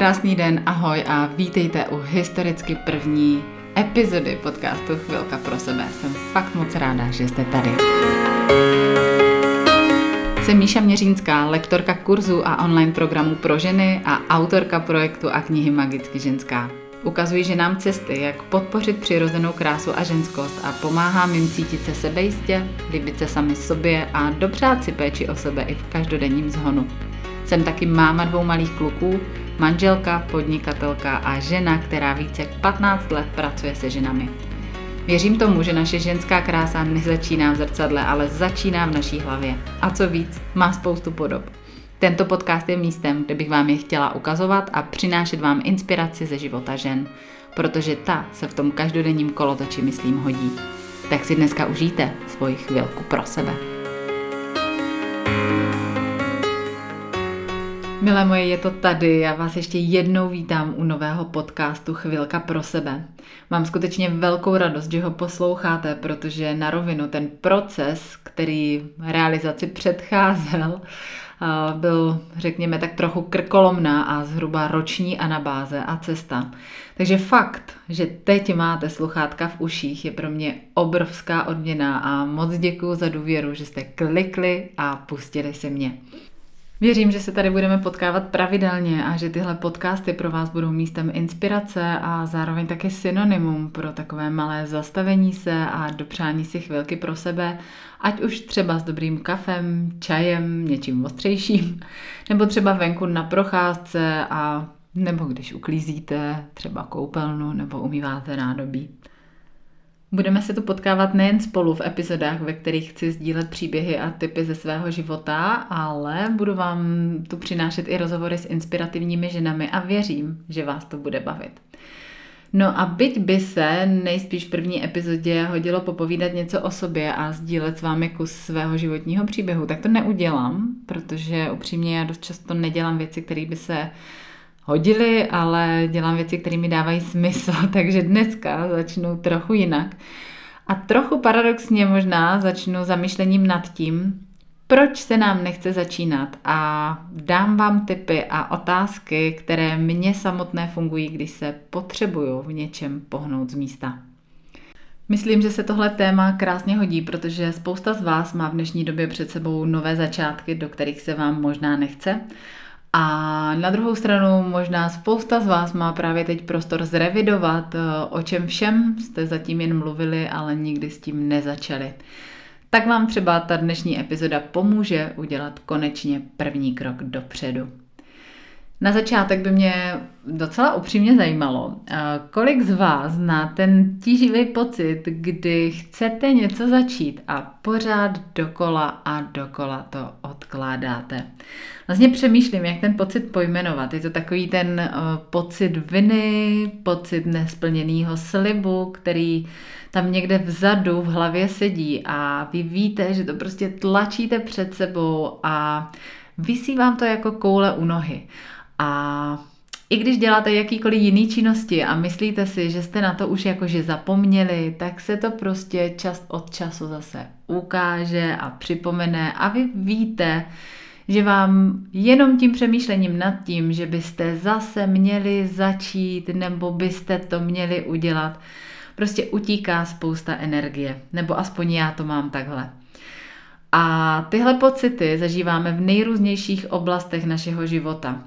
krásný den, ahoj a vítejte u historicky první epizody podcastu Chvilka pro sebe. Jsem fakt moc ráda, že jste tady. Jsem Míša Měřínská, lektorka kurzu a online programu pro ženy a autorka projektu a knihy Magicky ženská. Ukazuji ženám cesty, jak podpořit přirozenou krásu a ženskost a pomáhám jim cítit se sebejistě, líbit se sami sobě a dopřát si péči o sebe i v každodenním zhonu. Jsem taky máma dvou malých kluků, manželka, podnikatelka a žena, která více jak 15 let pracuje se ženami. Věřím tomu, že naše ženská krása nezačíná v zrcadle, ale začíná v naší hlavě. A co víc, má spoustu podob. Tento podcast je místem, kde bych vám je chtěla ukazovat a přinášet vám inspiraci ze života žen, protože ta se v tom každodenním kolotoči, myslím, hodí. Tak si dneska užijte svoji chvilku pro sebe. Milé moje, je to tady. Já vás ještě jednou vítám u nového podcastu Chvilka pro sebe. Mám skutečně velkou radost, že ho posloucháte, protože na rovinu ten proces, který realizaci předcházel, byl, řekněme, tak trochu krkolomná a zhruba roční anabáze a cesta. Takže fakt, že teď máte sluchátka v uších, je pro mě obrovská odměna a moc děkuji za důvěru, že jste klikli a pustili si mě. Věřím, že se tady budeme potkávat pravidelně a že tyhle podcasty pro vás budou místem inspirace a zároveň taky synonymum pro takové malé zastavení se a dopřání si chvilky pro sebe, ať už třeba s dobrým kafem, čajem, něčím ostřejším, nebo třeba venku na procházce a nebo když uklízíte třeba koupelnu nebo umýváte nádobí. Budeme se tu potkávat nejen spolu v epizodách, ve kterých chci sdílet příběhy a typy ze svého života, ale budu vám tu přinášet i rozhovory s inspirativními ženami a věřím, že vás to bude bavit. No a byť by se nejspíš v první epizodě hodilo popovídat něco o sobě a sdílet s vámi kus svého životního příběhu, tak to neudělám, protože upřímně já dost často nedělám věci, které by se hodily, ale dělám věci, které mi dávají smysl, takže dneska začnu trochu jinak. A trochu paradoxně možná začnu zamýšlením nad tím, proč se nám nechce začínat a dám vám tipy a otázky, které mně samotné fungují, když se potřebuju v něčem pohnout z místa. Myslím, že se tohle téma krásně hodí, protože spousta z vás má v dnešní době před sebou nové začátky, do kterých se vám možná nechce. A na druhou stranu možná spousta z vás má právě teď prostor zrevidovat, eh, o čem všem jste zatím jen mluvili, ale nikdy s tím nezačali. Tak vám třeba ta dnešní epizoda pomůže udělat konečně první krok dopředu. Na začátek by mě docela upřímně zajímalo, eh, kolik z vás zná ten tíživý pocit, kdy chcete něco začít a pořád dokola a dokola to odkládáte. Vlastně přemýšlím, jak ten pocit pojmenovat. Je to takový ten eh, pocit viny, pocit nesplněného slibu, který tam někde vzadu v hlavě sedí a vy víte, že to prostě tlačíte před sebou a vysí vám to jako koule u nohy. A i když děláte jakýkoliv jiný činnosti a myslíte si, že jste na to už jakože zapomněli, tak se to prostě čas od času zase ukáže a připomene a vy víte, že vám jenom tím přemýšlením nad tím, že byste zase měli začít nebo byste to měli udělat, prostě utíká spousta energie. Nebo aspoň já to mám takhle. A tyhle pocity zažíváme v nejrůznějších oblastech našeho života.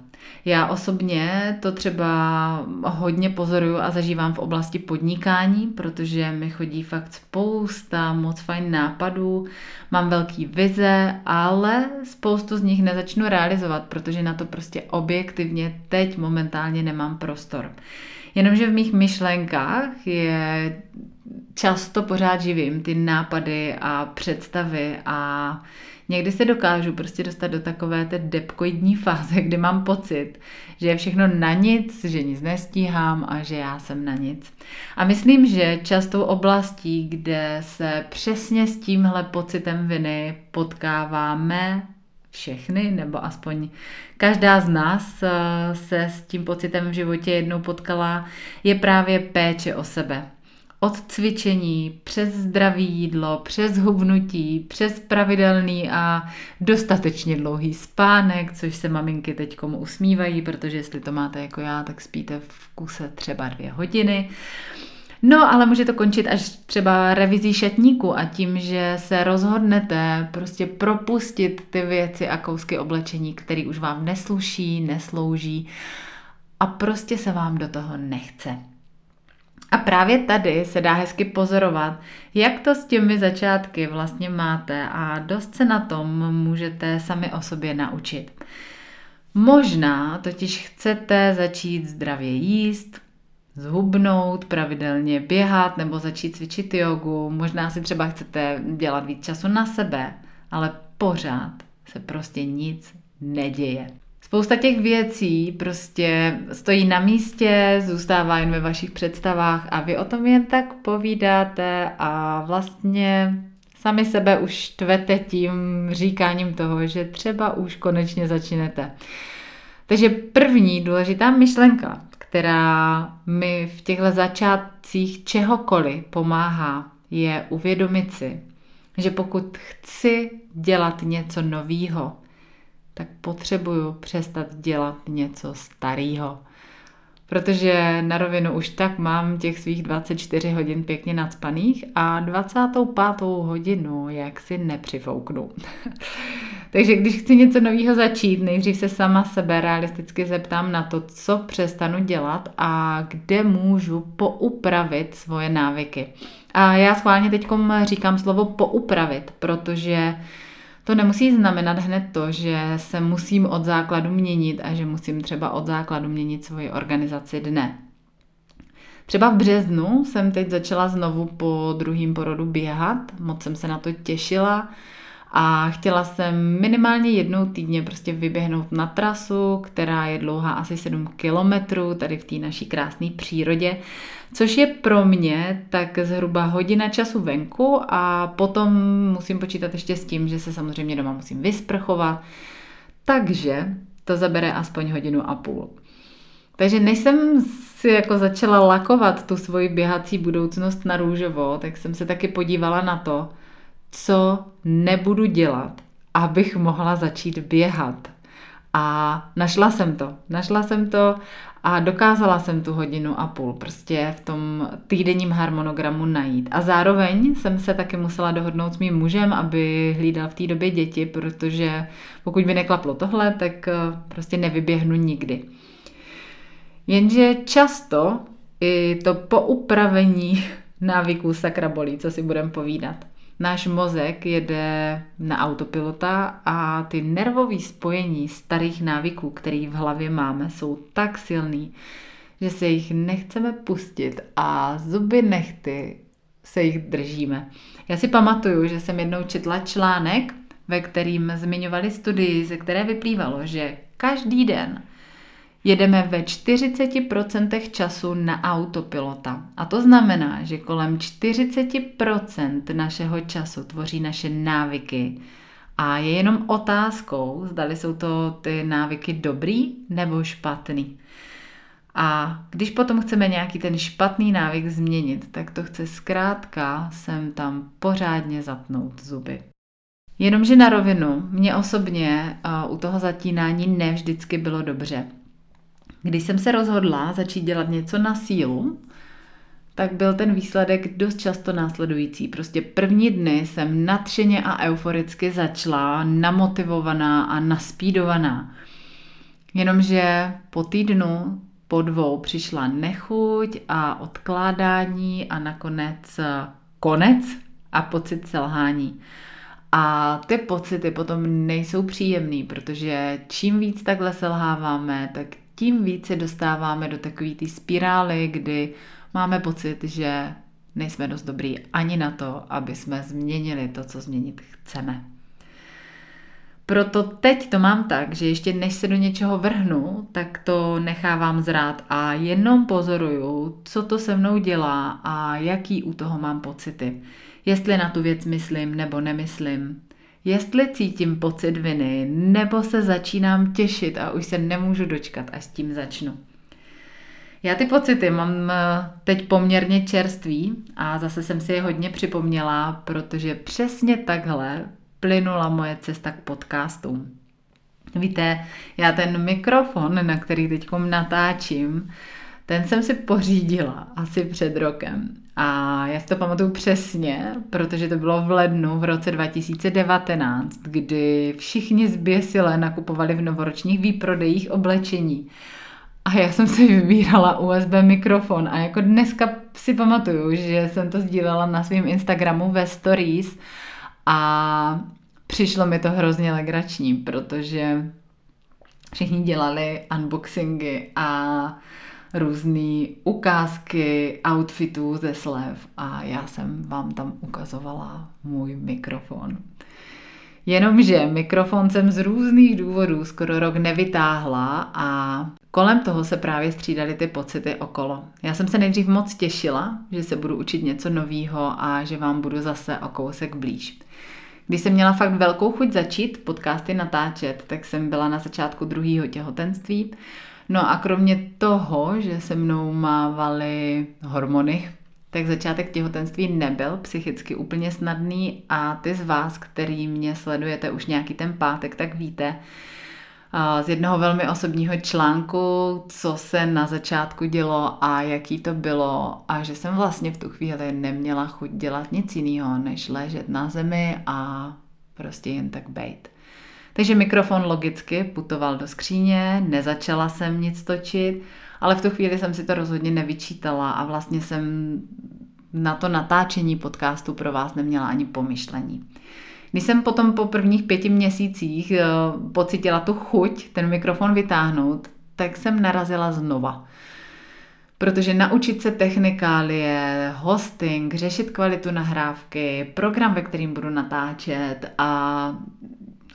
Já osobně to třeba hodně pozoruju a zažívám v oblasti podnikání, protože mi chodí fakt spousta moc fajn nápadů, mám velký vize, ale spoustu z nich nezačnu realizovat, protože na to prostě objektivně teď momentálně nemám prostor. Jenomže v mých myšlenkách je často pořád živím ty nápady a představy a někdy se dokážu prostě dostat do takové té depkoidní fáze, kdy mám pocit, že je všechno na nic, že nic nestíhám a že já jsem na nic. A myslím, že častou oblastí, kde se přesně s tímhle pocitem viny potkáváme všechny, nebo aspoň každá z nás eh, se s tím pocitem v životě jednou potkala, je právě péče o sebe od cvičení, přes zdravý jídlo, přes hubnutí, přes pravidelný a dostatečně dlouhý spánek, což se maminky teď komu usmívají, protože jestli to máte jako já, tak spíte v kuse třeba dvě hodiny. No, ale může to končit až třeba revizí šatníku a tím, že se rozhodnete prostě propustit ty věci a kousky oblečení, které už vám nesluší, neslouží a prostě se vám do toho nechce. A právě tady se dá hezky pozorovat, jak to s těmi začátky vlastně máte a dost se na tom můžete sami o sobě naučit. Možná totiž chcete začít zdravě jíst, zhubnout, pravidelně běhat nebo začít cvičit jogu. Možná si třeba chcete dělat víc času na sebe, ale pořád se prostě nic neděje. Spousta těch věcí prostě stojí na místě, zůstává jen ve vašich představách a vy o tom jen tak povídáte a vlastně sami sebe už tvete tím říkáním toho, že třeba už konečně začnete. Takže první důležitá myšlenka, která mi v těchto začátcích čehokoliv pomáhá, je uvědomit si, že pokud chci dělat něco novýho, tak potřebuju přestat dělat něco starého. Protože na rovinu už tak mám těch svých 24 hodin pěkně nadspaných a 25. hodinu jak si nepřifouknu. Takže když chci něco nového začít, nejdřív se sama sebe realisticky zeptám na to, co přestanu dělat a kde můžu poupravit svoje návyky. A já schválně teď říkám slovo poupravit, protože to nemusí znamenat hned to, že se musím od základu měnit a že musím třeba od základu měnit svoji organizaci dne. Třeba v březnu jsem teď začala znovu po druhém porodu běhat, moc jsem se na to těšila a chtěla jsem minimálně jednou týdně prostě vyběhnout na trasu, která je dlouhá asi 7 kilometrů tady v té naší krásné přírodě, což je pro mě tak zhruba hodina času venku a potom musím počítat ještě s tím, že se samozřejmě doma musím vysprchovat, takže to zabere aspoň hodinu a půl. Takže než jsem si jako začala lakovat tu svoji běhací budoucnost na růžovo, tak jsem se taky podívala na to, co nebudu dělat, abych mohla začít běhat. A našla jsem to. Našla jsem to a dokázala jsem tu hodinu a půl prostě v tom týdenním harmonogramu najít. A zároveň jsem se taky musela dohodnout s mým mužem, aby hlídal v té době děti, protože pokud by neklaplo tohle, tak eh, prostě nevyběhnu nikdy. Jenže často i to poupravení návyků sakra bolí, co si budem povídat náš mozek jede na autopilota a ty nervové spojení starých návyků, které v hlavě máme, jsou tak silný, že se jich nechceme pustit a zuby nechty se jich držíme. Já si pamatuju, že jsem jednou četla článek, ve kterým zmiňovali studii, ze které vyplývalo, že každý den jedeme ve 40% času na autopilota. A to znamená, že kolem 40% našeho času tvoří naše návyky. A je jenom otázkou, zdali jsou to ty návyky dobrý nebo špatný. A když potom chceme nějaký ten špatný návyk změnit, tak to chce zkrátka sem tam pořádně zapnout zuby. Jenomže na rovinu, mě osobně u toho zatínání ne vždycky bylo dobře. Když jsem se rozhodla začít dělat něco na sílu, tak byl ten výsledek dost často následující. Prostě první dny jsem nadšeně a euforicky začala, namotivovaná a naspídovaná. Jenomže po týdnu, po dvou přišla nechuť a odkládání a nakonec konec a pocit selhání. A ty pocity potom nejsou příjemný, protože čím víc takhle selháváme, tak tím více dostáváme do takové té spirály, kdy máme pocit, že nejsme dost dobrý ani na to, aby jsme změnili to, co změnit chceme. Proto teď to mám tak, že ještě než se do něčeho vrhnu, tak to nechávám zrát a jenom pozoruju, co to se mnou dělá a jaký u toho mám pocity. Jestli na tu věc myslím nebo nemyslím jestli cítím pocit viny, nebo se začínám těšit a už se nemůžu dočkat, až s tím začnu. Já ty pocity mám eh, teď poměrně čerstvý a zase jsem si je hodně připomněla, protože přesně takhle plynula moje cesta k podcastům. Víte, já ten mikrofon, na který teď natáčím, ten jsem si pořídila asi před rokem. A já si to pamatuju přesně, protože to bylo v lednu v roce 2019, kdy všichni zběsile nakupovali v novoročních výprodejích oblečení. A já jsem si vybírala USB mikrofon a jako dneska si pamatuju, že jsem to sdílela na svém Instagramu ve stories a přišlo mi to hrozně legrační, protože všichni dělali unboxingy a různé ukázky outfitů ze slev a já jsem vám tam ukazovala můj mikrofon. Jenomže mikrofon jsem z různých důvodů skoro rok nevytáhla a kolem toho se právě střídaly ty pocity okolo. Já jsem se nejdřív moc těšila, že se budu učit něco novýho a že vám budu zase o kousek blíž. Když jsem měla fakt velkou chuť začít podcasty natáčet, tak jsem byla na začátku druhého těhotenství. No a kromě toho, že se mnou mávaly hormony, tak začátek těhotenství nebyl psychicky úplně snadný a ty z vás, který mě sledujete už nějaký ten pátek, tak víte z jednoho velmi osobního článku, co se na začátku dělo a jaký to bylo a že jsem vlastně v tu chvíli neměla chuť dělat nic jiného, než ležet na zemi a prostě jen tak bejt. Takže mikrofon logicky putoval do skříně, nezačala jsem nic točit, ale v tu chvíli jsem si to rozhodně nevyčítala a vlastně jsem na to natáčení podcastu pro vás neměla ani pomyšlení. Když jsem potom po prvních pěti měsících eh, pocitila tu chuť ten mikrofon vytáhnout, tak jsem narazila znova. Protože naučit se technikálie, hosting, řešit kvalitu nahrávky, program, ve kterým budu natáčet a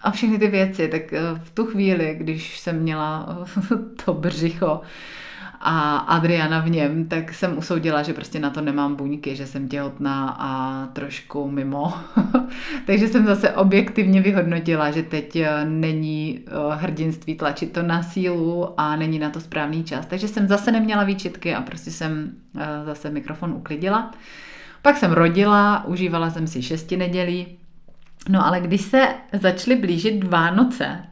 a všechny ty věci, tak eh, v tu chvíli, když jsem měla to břicho a Adriana v něm, tak jsem usoudila, že prostě na to nemám buňky, že jsem těhotná a trošku mimo. Takže jsem zase objektivně vyhodnotila, že teď eh, není eh, hrdinství tlačit to na sílu a není na to správný čas. Takže jsem zase neměla výčitky a prostě jsem zase mikrofon uklidila. Pak jsem rodila, užívala jsem si šesti nedělí, No ale když se začaly blížit Vánoce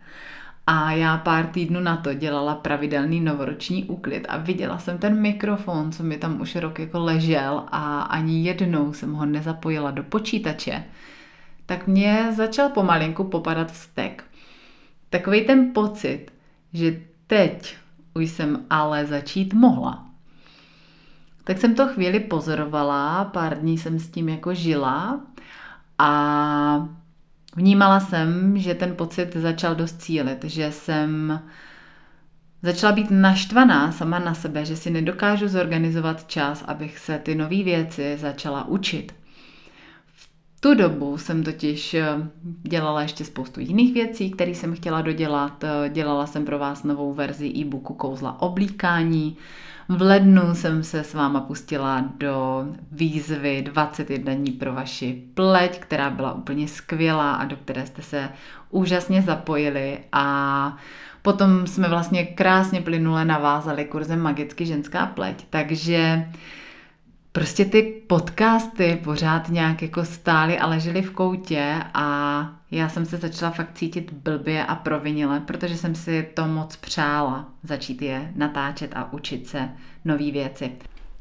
a já pár týdnů na to dělala pravidelný novoroční úklid a viděla jsem ten mikrofon, co mi tam už rok jako ležel a ani jednou jsem ho nezapojila do počítače, tak mě začal pomalinku popadat vztek. Takový ten pocit, že teď už jsem ale začít mohla. Tak jsem to chvíli pozorovala, pár dní jsem s tím jako žila a vnímala jsem, že ten pocit začal dost cílit, že jsem začala být naštvaná sama na sebe, že si nedokážu zorganizovat čas, abych se ty nové věci začala učit. V tu dobu jsem totiž eh, dělala ještě spoustu jiných věcí, které jsem chtěla dodělat. Dělala jsem pro vás novou verzi e-booku Kouzla oblíkání, v lednu jsem se s váma pustila do výzvy 21 dní pro vaši pleť, která byla úplně skvělá a do které jste se úžasně zapojili. A potom jsme vlastně krásně plynule navázali kurzem Magicky ženská pleť, takže prostě ty podcasty pořád nějak jako stály a ležely v koutě a já jsem se začala fakt cítit blbě a provinile, protože jsem si to moc přála začít je natáčet a učit se nové věci.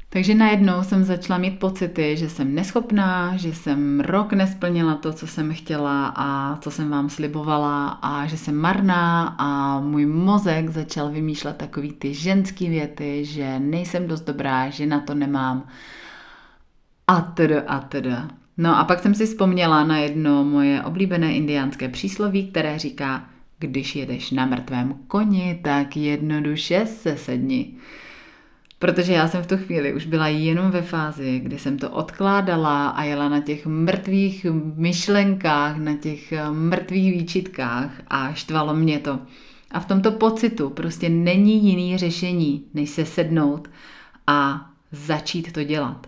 Takže najednou jsem začala mít pocity, že jsem neschopná, že jsem rok nesplnila to, co jsem chtěla a co jsem vám slibovala a že jsem marná a můj mozek začal vymýšlet takový ty ženský věty, že nejsem dost dobrá, že na to nemám a teda a teda. No a pak jsem si vzpomněla na jedno moje oblíbené indiánské přísloví, které říká, když jedeš na mrtvém koni, tak jednoduše se sedni. Protože já jsem v tu chvíli už byla jenom ve fázi, kdy jsem to odkládala a jela na těch mrtvých myšlenkách, na těch mrtvých výčitkách a štvalo mě to. A v tomto pocitu prostě není jiný řešení, než se sednout a začít to dělat.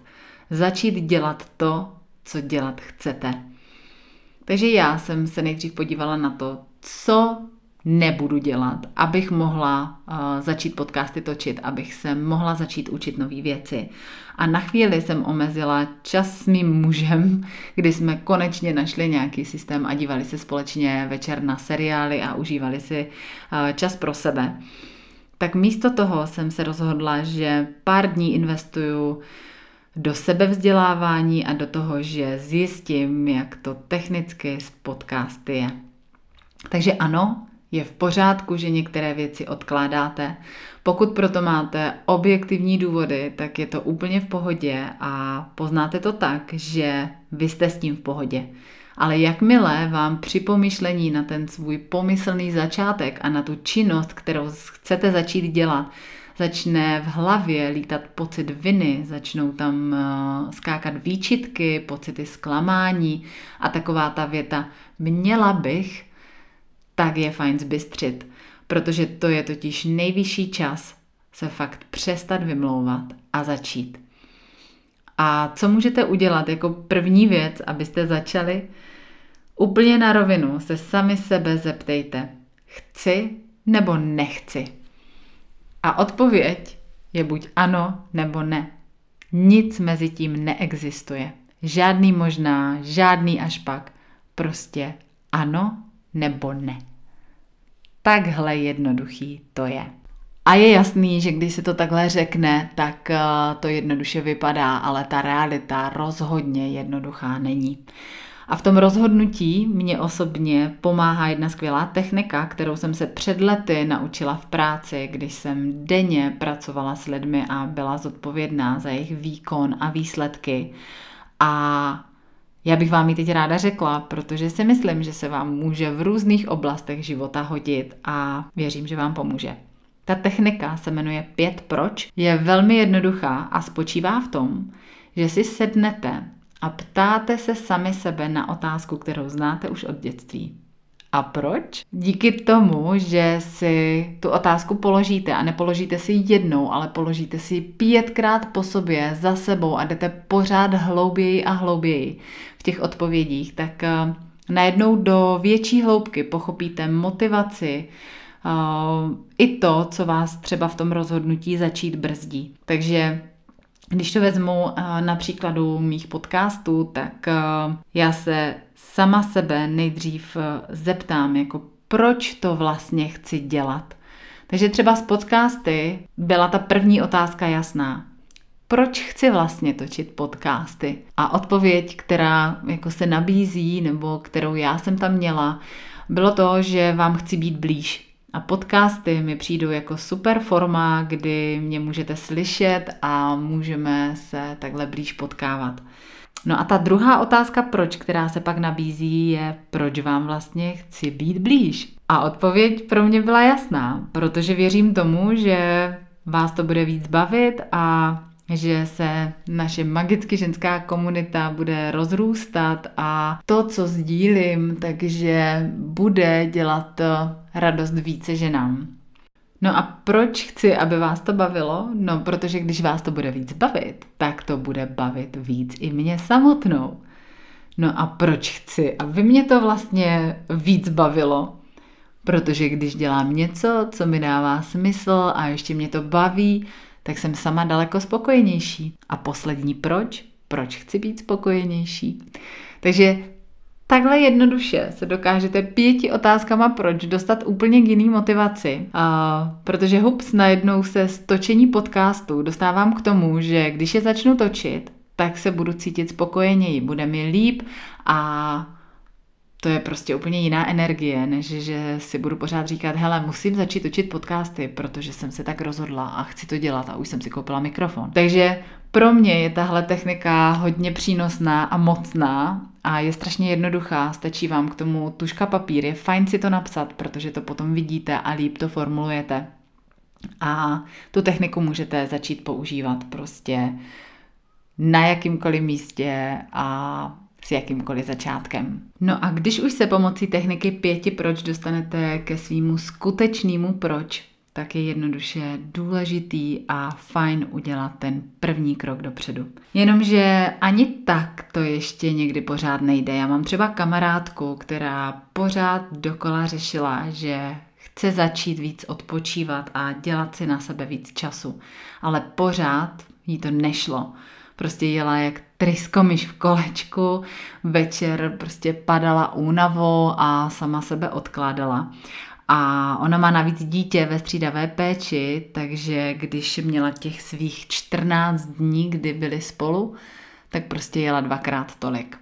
Začít dělat to, co dělat chcete. Takže já jsem se nejdřív podívala na to, co nebudu dělat, abych mohla uh, začít podcasty točit, abych se mohla začít učit nové věci. A na chvíli jsem omezila čas s mým mužem, kdy jsme konečně našli nějaký systém a dívali se společně večer na seriály a užívali si uh, čas pro sebe. Tak místo toho jsem se rozhodla, že pár dní investuju do sebevzdělávání a do toho, že zjistím, jak to technicky s podcasty je. Takže ano, je v pořádku, že některé věci odkládáte. Pokud proto máte objektivní důvody, tak je to úplně v pohodě a poznáte to tak, že vy jste s tím v pohodě. Ale jakmile vám při pomyšlení na ten svůj pomyslný začátek a na tu činnost, kterou chcete začít dělat, začne v hlavě lítat pocit viny, začnou tam uh, skákat výčitky, pocity zklamání a taková ta věta měla bych, tak je fajn zbystřit, protože to je totiž nejvyšší čas se fakt přestat vymlouvat a začít. A co můžete udělat jako první věc, abyste začali? Úplně na rovinu se sami sebe zeptejte, chci nebo nechci. A odpověď je buď ano nebo ne. Nic mezi tím neexistuje. Žádný možná, žádný až pak. Prostě ano nebo ne. Takhle jednoduchý to je. A je jasný, že když se to takhle řekne, tak eh, to jednoduše vypadá, ale ta realita rozhodně jednoduchá není. A v tom rozhodnutí mě osobně pomáhá jedna skvělá technika, kterou jsem se před lety naučila v práci, když jsem denně pracovala s lidmi a byla zodpovědná za jejich výkon a výsledky. A já bych vám ji teď ráda řekla, protože si myslím, že se vám může v různých oblastech života hodit a věřím, že vám pomůže. Ta technika se jmenuje 5 proč, je velmi jednoduchá a spočívá v tom, že si sednete a ptáte se sami sebe na otázku, kterou znáte už od dětství. A proč? Díky tomu, že si tu otázku položíte a nepoložíte si jednou, ale položíte si pětkrát po sobě za sebou a jdete pořád hlouběji a hlouběji v těch odpovědích, tak eh, najednou do větší hloubky pochopíte motivaci, eh, i to, co vás třeba v tom rozhodnutí začít brzdí. Takže když to vezmu eh, na příkladu mých podcastů, tak já se sama sebe nejdřív zeptám, jako proč to vlastně chci dělat. Takže třeba z podcasty byla ta první otázka jasná proč chci vlastně točit podcasty. A odpověď, která jako se nabízí, nebo kterou já jsem tam měla, bylo to, že vám chci být blíž. A podcasty mi přijdou jako super forma, kdy mě můžete slyšet a můžeme se takhle blíž potkávat. No a ta druhá otázka, proč, která se pak nabízí, je, proč vám vlastně chci být blíž. A odpověď pro mě byla jasná, protože věřím tomu, že vás to bude víc bavit a že se naše magicky ženská komunita bude rozrůstat a to, co sdílím, takže bude dělat radost více ženám. No a proč chci, aby vás to bavilo? No, protože když vás to bude víc bavit, tak to bude bavit víc i mě samotnou. No a proč chci, aby mě to vlastně víc bavilo? Protože když dělám něco, co mi dává smysl a ještě mě to baví, tak jsem sama daleko spokojenější. A poslední proč? Proč chci být spokojenější? Takže Takhle jednoduše se dokážete pěti otázkama proč dostat úplně k jiný motivaci. A protože hups, najednou se z točení podcastu dostávám k tomu, že když je začnu točit, tak se budu cítit spokojeněji, bude mi líp a to je prostě úplně jiná energie, než že si budu pořád říkat, hele, musím začít učit podcasty, protože jsem se tak rozhodla a chci to dělat a už jsem si koupila mikrofon. Takže pro mě je tahle technika hodně přínosná a mocná a je strašně jednoduchá. Stačí vám k tomu tuška papír. Je fajn si to napsat, protože to potom vidíte a líp to formulujete. A tu techniku můžete začít používat prostě na jakýmkoliv místě a s jakýmkoliv začátkem. No a když už se pomocí techniky pěti proč dostanete ke svýmu skutečnému proč, tak je jednoduše důležitý a fajn udělat ten první krok dopředu. Jenomže ani tak to ještě někdy pořád nejde. Já mám třeba kamarádku, která pořád dokola řešila, že chce začít víc odpočívat a dělat si na sebe víc času. Ale pořád jí to nešlo. Prostě jela jak tryskomiš v kolečku, večer prostě padala únavou a sama sebe odkládala. A ona má navíc dítě ve střídavé péči, takže když měla těch svých 14 dní, kdy byli spolu, tak prostě jela dvakrát tolik.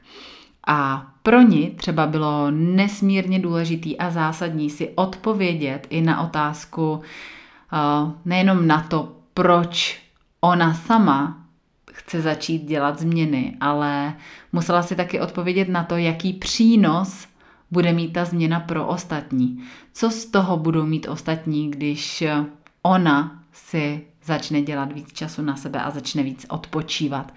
A pro ní třeba bylo nesmírně důležitý a zásadní si odpovědět i na otázku uh, nejenom na to, proč ona sama chce začít dělat změny, ale musela si taky odpovědět na to, jaký přínos bude mít ta změna pro ostatní. Co z toho budou mít ostatní, když ona si začne dělat víc času na sebe a začne víc odpočívat.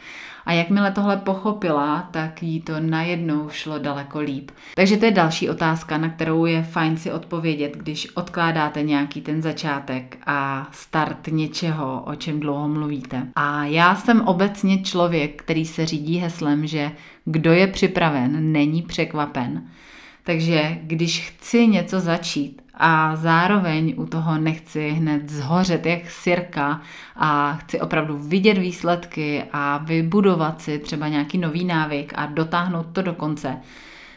A jakmile tohle pochopila, tak jí to najednou šlo daleko líp. Takže to je další otázka, na kterou je fajn si odpovědět, když odkládáte nějaký ten začátek a start něčeho, o čem dlouho mluvíte. A já jsem obecně člověk, který se řídí heslem, že kdo je připraven, není překvapen. Takže když chci něco začít a zároveň u toho nechci hned zhořet jak sirka a chci opravdu vidět výsledky a vybudovat si třeba nějaký nový návyk a dotáhnout to do konce,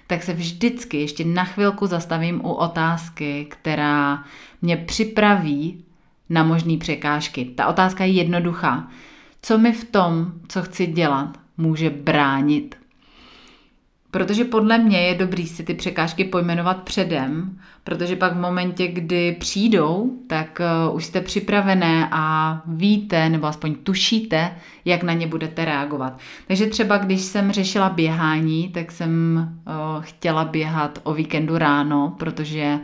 tak se vždycky ještě na chvilku zastavím u otázky, která mě připraví na možné překážky. Ta otázka je jednoduchá. Co mi v tom, co chci dělat, může bránit Protože podle mě je dobrý si ty překážky pojmenovat předem, protože pak v momentě, kdy přijdou, tak uh, už jste připravené a víte, nebo aspoň tušíte, jak na ně budete reagovat. Takže třeba když jsem řešila běhání, tak jsem uh, chtěla běhat o víkendu ráno, protože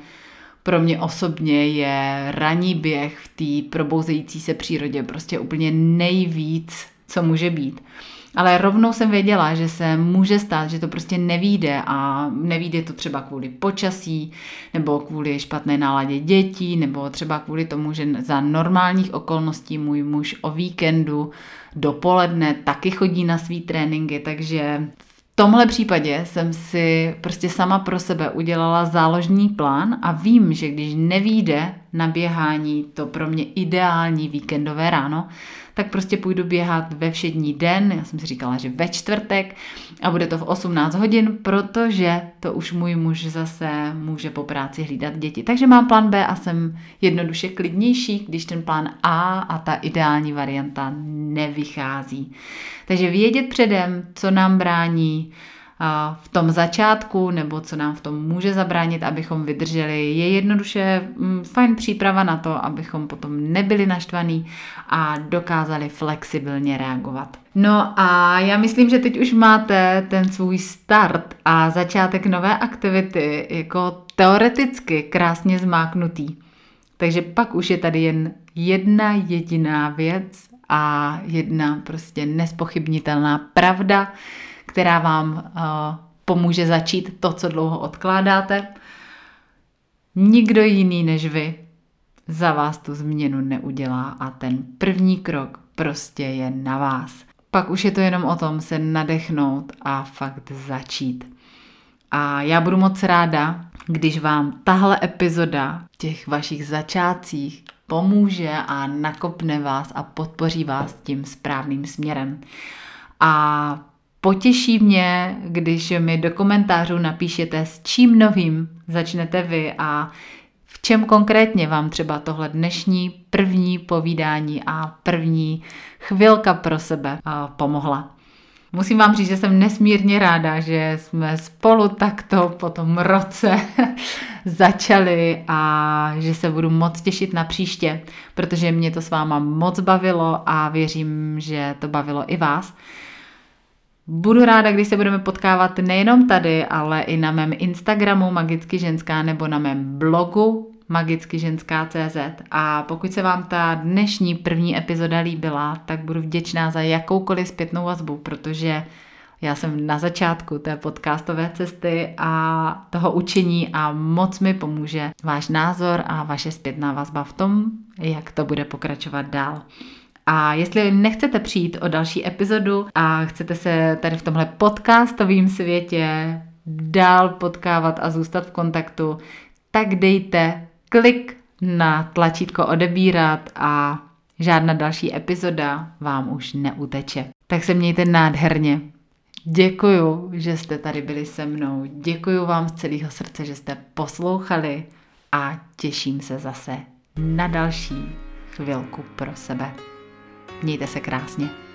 pro mě osobně je ranní běh v té probouzející se přírodě prostě úplně nejvíc, co může být. Ale rovnou jsem věděla, že se může stát, že to prostě nevíde a nevíde to třeba kvůli počasí, nebo kvůli špatné náladě dětí, nebo třeba kvůli tomu, že za normálních okolností můj muž o víkendu dopoledne taky chodí na svý tréninky, takže v tomhle případě jsem si prostě sama pro sebe udělala záložní plán a vím, že když nevíde na běhání to pro mě ideální víkendové ráno, tak prostě půjdu běhat ve všední den, já jsem si říkala, že ve čtvrtek a bude to v 18 hodin, protože to už můj muž zase může po práci hlídat děti. Takže mám plán B a jsem jednoduše klidnější, když ten plán A a ta ideální varianta nevychází. Takže vědět předem, co nám brání, v tom začátku, nebo co nám v tom může zabránit, abychom vydrželi, je jednoduše mm, fajn příprava na to, abychom potom nebyli naštvaní a dokázali flexibilně reagovat. No a já myslím, že teď už máte ten svůj start a začátek nové aktivity jako teoreticky krásně zmáknutý. Takže pak už je tady jen jedna jediná věc a jedna prostě nespochybnitelná pravda, která vám uh, pomůže začít to, co dlouho odkládáte. Nikdo jiný než vy za vás tu změnu neudělá a ten první krok prostě je na vás. Pak už je to jenom o tom se nadechnout a fakt začít. A já budu moc ráda, když vám tahle epizoda těch vašich začátcích pomůže a nakopne vás a podpoří vás tím správným směrem. A Potěší mě, když mi do komentářů napíšete, s čím novým začnete vy a v čem konkrétně vám třeba tohle dnešní první povídání a první chvilka pro sebe pomohla. Musím vám říct, že jsem nesmírně ráda, že jsme spolu takto po tom roce začali a že se budu moc těšit na příště, protože mě to s váma moc bavilo a věřím, že to bavilo i vás. Budu ráda, když se budeme potkávat nejenom tady, ale i na mém Instagramu Magicky ženská nebo na mém blogu magickyženská.cz a pokud se vám ta dnešní první epizoda líbila, tak budu vděčná za jakoukoliv zpětnou vazbu, protože já jsem na začátku té podcastové cesty a toho učení a moc mi pomůže váš názor a vaše zpětná vazba v tom, jak to bude pokračovat dál. A jestli nechcete přijít o další epizodu a chcete se tady v tomhle podcastovém světě dál potkávat a zůstat v kontaktu, tak dejte klik na tlačítko odebírat a žádná další epizoda vám už neuteče. Tak se mějte nádherně. Děkuju, že jste tady byli se mnou. Děkuju vám z celého srdce, že jste poslouchali a těším se zase na další chvilku pro sebe. Mějte se krásně.